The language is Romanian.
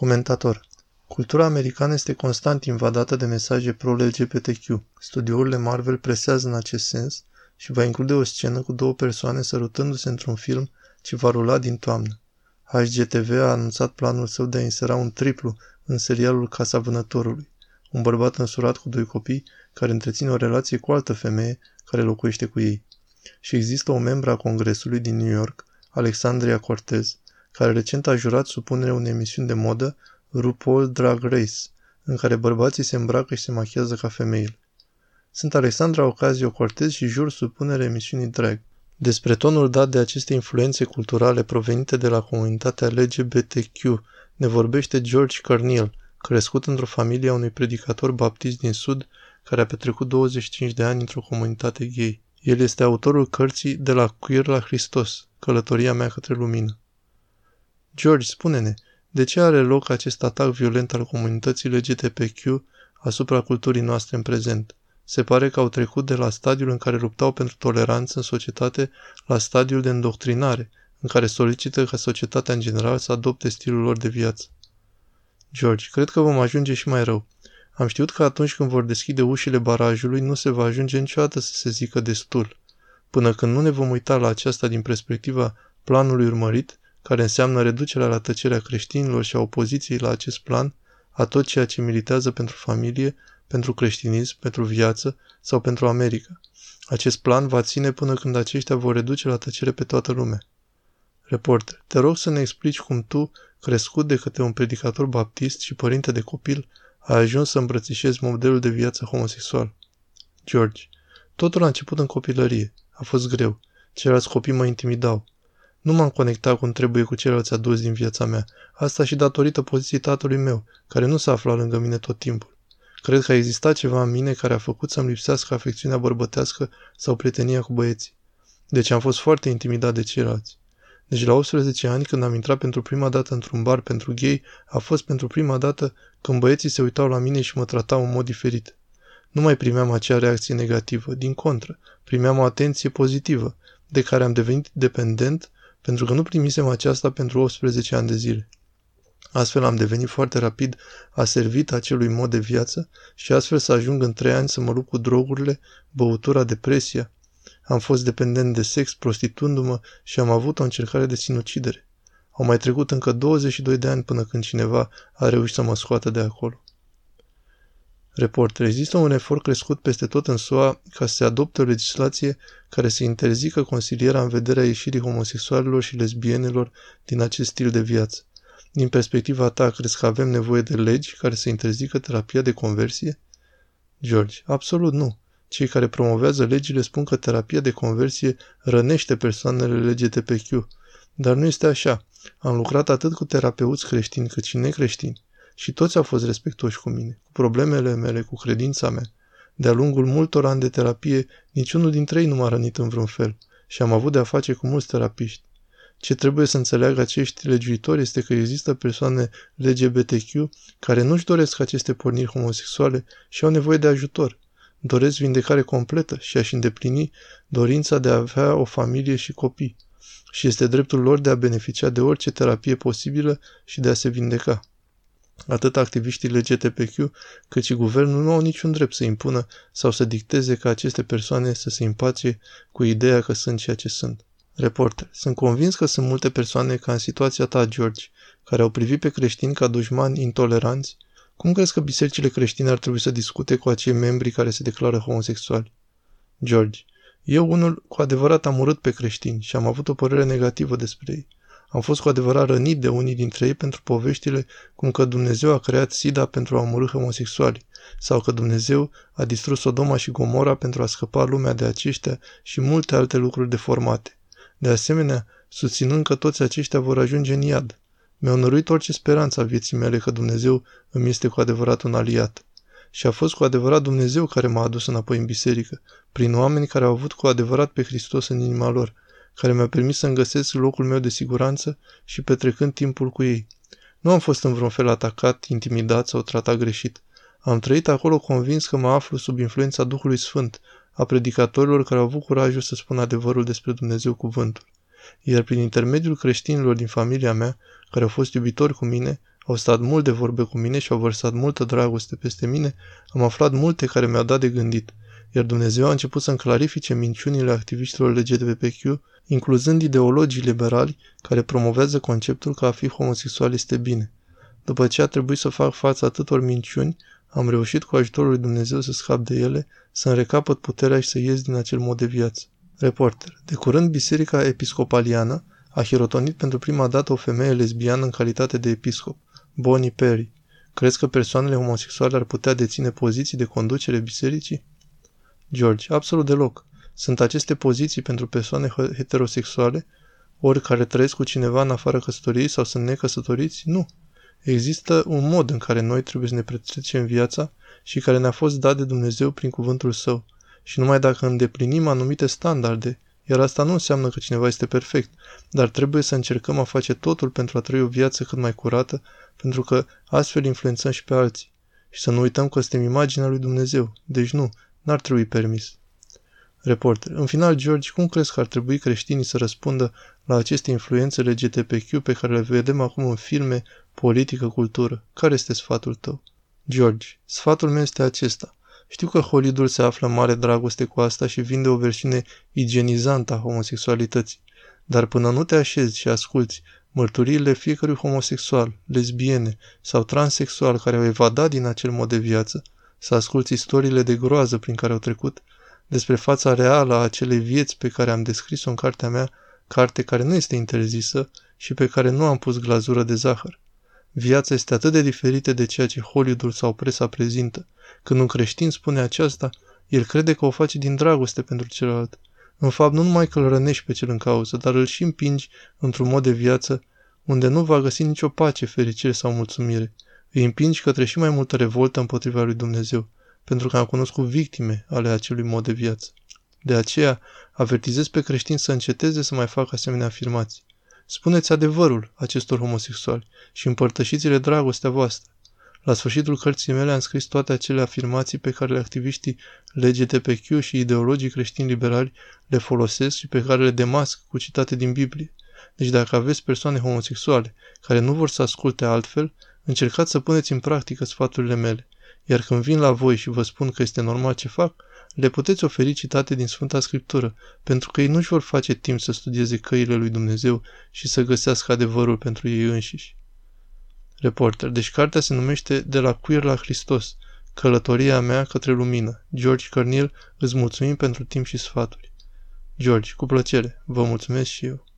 Comentator Cultura americană este constant invadată de mesaje pro-LGBTQ. Studiourile Marvel presează în acest sens și va include o scenă cu două persoane sărutându-se într-un film ce va rula din toamnă. HGTV a anunțat planul său de a insera un triplu în serialul Casa Vânătorului. Un bărbat însurat cu doi copii care întreține o relație cu o altă femeie care locuiește cu ei. Și există o membră a Congresului din New York, Alexandria Cortez, care recent a jurat supunerea unei emisiuni de modă RuPaul Drag Race, în care bărbații se îmbracă și se machiază ca femeile. Sunt Alexandra Ocasio-Cortez și jur supunerea emisiunii drag. Despre tonul dat de aceste influențe culturale provenite de la comunitatea LGBTQ ne vorbește George Carneal, crescut într-o familie a unui predicator baptist din Sud care a petrecut 25 de ani într-o comunitate gay. El este autorul cărții De la queer la Hristos, călătoria mea către lumină. George, spune-ne, de ce are loc acest atac violent al comunității LGTBQ asupra culturii noastre în prezent? Se pare că au trecut de la stadiul în care luptau pentru toleranță în societate la stadiul de îndoctrinare, în care solicită ca societatea în general să adopte stilul lor de viață. George, cred că vom ajunge și mai rău. Am știut că atunci când vor deschide ușile barajului, nu se va ajunge niciodată să se zică destul. Până când nu ne vom uita la aceasta din perspectiva planului urmărit, care înseamnă reducerea la tăcerea creștinilor și a opoziției la acest plan, a tot ceea ce militează pentru familie, pentru creștinism, pentru viață sau pentru America. Acest plan va ține până când aceștia vor reduce la tăcere pe toată lumea. Reporter, te rog să ne explici cum tu, crescut de către un predicator baptist și părinte de copil, ai ajuns să îmbrățișezi modelul de viață homosexual. George, totul a început în copilărie. A fost greu. Ceilalți copii mă intimidau. Nu m-am conectat cum trebuie cu ceilalți adulți din viața mea. Asta și datorită poziției tatălui meu, care nu s-a aflat lângă mine tot timpul. Cred că a existat ceva în mine care a făcut să-mi lipsească afecțiunea bărbătească sau prietenia cu băieții. Deci am fost foarte intimidat de ceilalți. Deci la 18 ani, când am intrat pentru prima dată într-un bar pentru gay, a fost pentru prima dată când băieții se uitau la mine și mă tratau în mod diferit. Nu mai primeam acea reacție negativă, din contră, primeam o atenție pozitivă, de care am devenit dependent pentru că nu primisem aceasta pentru 18 ani de zile. Astfel am devenit foarte rapid aservit acelui mod de viață și astfel să ajung în trei ani să mă lupt cu drogurile, băutura, depresia. Am fost dependent de sex, prostituându-mă și am avut o încercare de sinucidere. Au mai trecut încă 22 de ani până când cineva a reușit să mă scoată de acolo. Reporter, există un efort crescut peste tot în SUA ca să se adopte o legislație care să interzică consilierea în vederea ieșirii homosexualilor și lesbienelor din acest stil de viață. Din perspectiva ta, crezi că avem nevoie de legi care să interzică terapia de conversie? George, absolut nu. Cei care promovează legile spun că terapia de conversie rănește persoanele LGTBQ. Dar nu este așa. Am lucrat atât cu terapeuți creștini cât și necreștini. Și toți au fost respectoși cu mine, cu problemele mele, cu credința mea. De-a lungul multor ani de terapie, niciunul dintre ei nu m-a rănit în vreun fel și am avut de-a face cu mulți terapiști. Ce trebuie să înțeleagă acești legiuitori este că există persoane LGBTQ care nu-și doresc aceste porniri homosexuale și au nevoie de ajutor. Doresc vindecare completă și a-și îndeplini dorința de a avea o familie și copii. Și este dreptul lor de a beneficia de orice terapie posibilă și de a se vindeca. Atât activiștii LGTBQ cât și guvernul nu au niciun drept să impună sau să dicteze ca aceste persoane să se împace cu ideea că sunt ceea ce sunt. Reporter. Sunt convins că sunt multe persoane ca în situația ta, George, care au privit pe creștini ca dușmani intoleranți. Cum crezi că bisericile creștine ar trebui să discute cu acei membri care se declară homosexuali? George. Eu unul cu adevărat am urât pe creștini și am avut o părere negativă despre ei. Am fost cu adevărat rănit de unii dintre ei pentru poveștile cum că Dumnezeu a creat SIDA pentru a omorâ homosexuali, sau că Dumnezeu a distrus Sodoma și Gomora pentru a scăpa lumea de aceștia și multe alte lucruri deformate. De asemenea, susținând că toți aceștia vor ajunge în iad. Mi-au năruit orice speranță a vieții mele că Dumnezeu îmi este cu adevărat un aliat. Și a fost cu adevărat Dumnezeu care m-a adus înapoi în biserică, prin oameni care au avut cu adevărat pe Hristos în inima lor, care mi-a permis să-mi găsesc locul meu de siguranță și petrecând timpul cu ei. Nu am fost în vreun fel atacat, intimidat sau tratat greșit. Am trăit acolo convins că mă aflu sub influența Duhului Sfânt, a predicatorilor care au avut curajul să spună adevărul despre Dumnezeu cuvântul. iar prin intermediul creștinilor din familia mea, care au fost iubitori cu mine, au stat mult de vorbe cu mine și au vărsat multă dragoste peste mine, am aflat multe care mi-au dat de gândit, iar Dumnezeu a început să-mi clarifice minciunile activiștilor LGBTQ, incluzând ideologii liberali care promovează conceptul că a fi homosexual este bine. După ce a trebuit să fac față atâtor minciuni, am reușit cu ajutorul lui Dumnezeu să scap de ele, să-mi recapăt puterea și să ies din acel mod de viață. Reporter. De curând, Biserica Episcopaliană a hirotonit pentru prima dată o femeie lesbiană în calitate de episcop, Bonnie Perry. Crezi că persoanele homosexuale ar putea deține poziții de conducere bisericii? George. Absolut deloc. Sunt aceste poziții pentru persoane heterosexuale, ori care trăiesc cu cineva în afara căsătoriei sau sunt necăsătoriți? Nu. Există un mod în care noi trebuie să ne petrecem viața și care ne-a fost dat de Dumnezeu prin cuvântul Său. Și numai dacă îndeplinim anumite standarde, iar asta nu înseamnă că cineva este perfect, dar trebuie să încercăm a face totul pentru a trăi o viață cât mai curată, pentru că astfel influențăm și pe alții. Și să nu uităm că suntem imaginea lui Dumnezeu. Deci nu, n-ar trebui permis. Reporter. În final, George, cum crezi că ar trebui creștinii să răspundă la aceste influențe LGTBQ pe care le vedem acum în filme, politică, cultură? Care este sfatul tău? George. Sfatul meu este acesta. Știu că Hollywood se află în mare dragoste cu asta și vinde o versiune igienizantă a homosexualității. Dar până nu te așezi și asculți mărturiile fiecărui homosexual, lesbiene sau transexual care au evadat din acel mod de viață, să asculți istoriile de groază prin care au trecut, despre fața reală a acelei vieți pe care am descris-o în cartea mea, carte care nu este interzisă și pe care nu am pus glazură de zahăr. Viața este atât de diferită de ceea ce Hollywood sau presa prezintă. Când un creștin spune aceasta, el crede că o face din dragoste pentru celălalt. În fapt, nu numai că îl rănești pe cel în cauză, dar îl și împingi într-un mod de viață unde nu va găsi nicio pace, fericire sau mulțumire. Îi împingi către și mai multă revoltă împotriva lui Dumnezeu, pentru că am cunoscut victime ale acelui mod de viață. De aceea, avertizez pe creștini să înceteze să mai facă asemenea afirmații. Spuneți adevărul acestor homosexuali și împărtășiți-le dragostea voastră. La sfârșitul cărții mele am scris toate acele afirmații pe care activiștii LGTBQ și ideologii creștini liberali le folosesc și pe care le demasc cu citate din Biblie. Deci dacă aveți persoane homosexuale care nu vor să asculte altfel, încercați să puneți în practică sfaturile mele. Iar când vin la voi și vă spun că este normal ce fac, le puteți oferi citate din Sfânta Scriptură, pentru că ei nu-și vor face timp să studieze căile lui Dumnezeu și să găsească adevărul pentru ei înșiși. Reporter. Deci cartea se numește De la Queer la Hristos, Călătoria mea către lumină. George Cărnil, îți mulțumim pentru timp și sfaturi. George, cu plăcere. Vă mulțumesc și eu.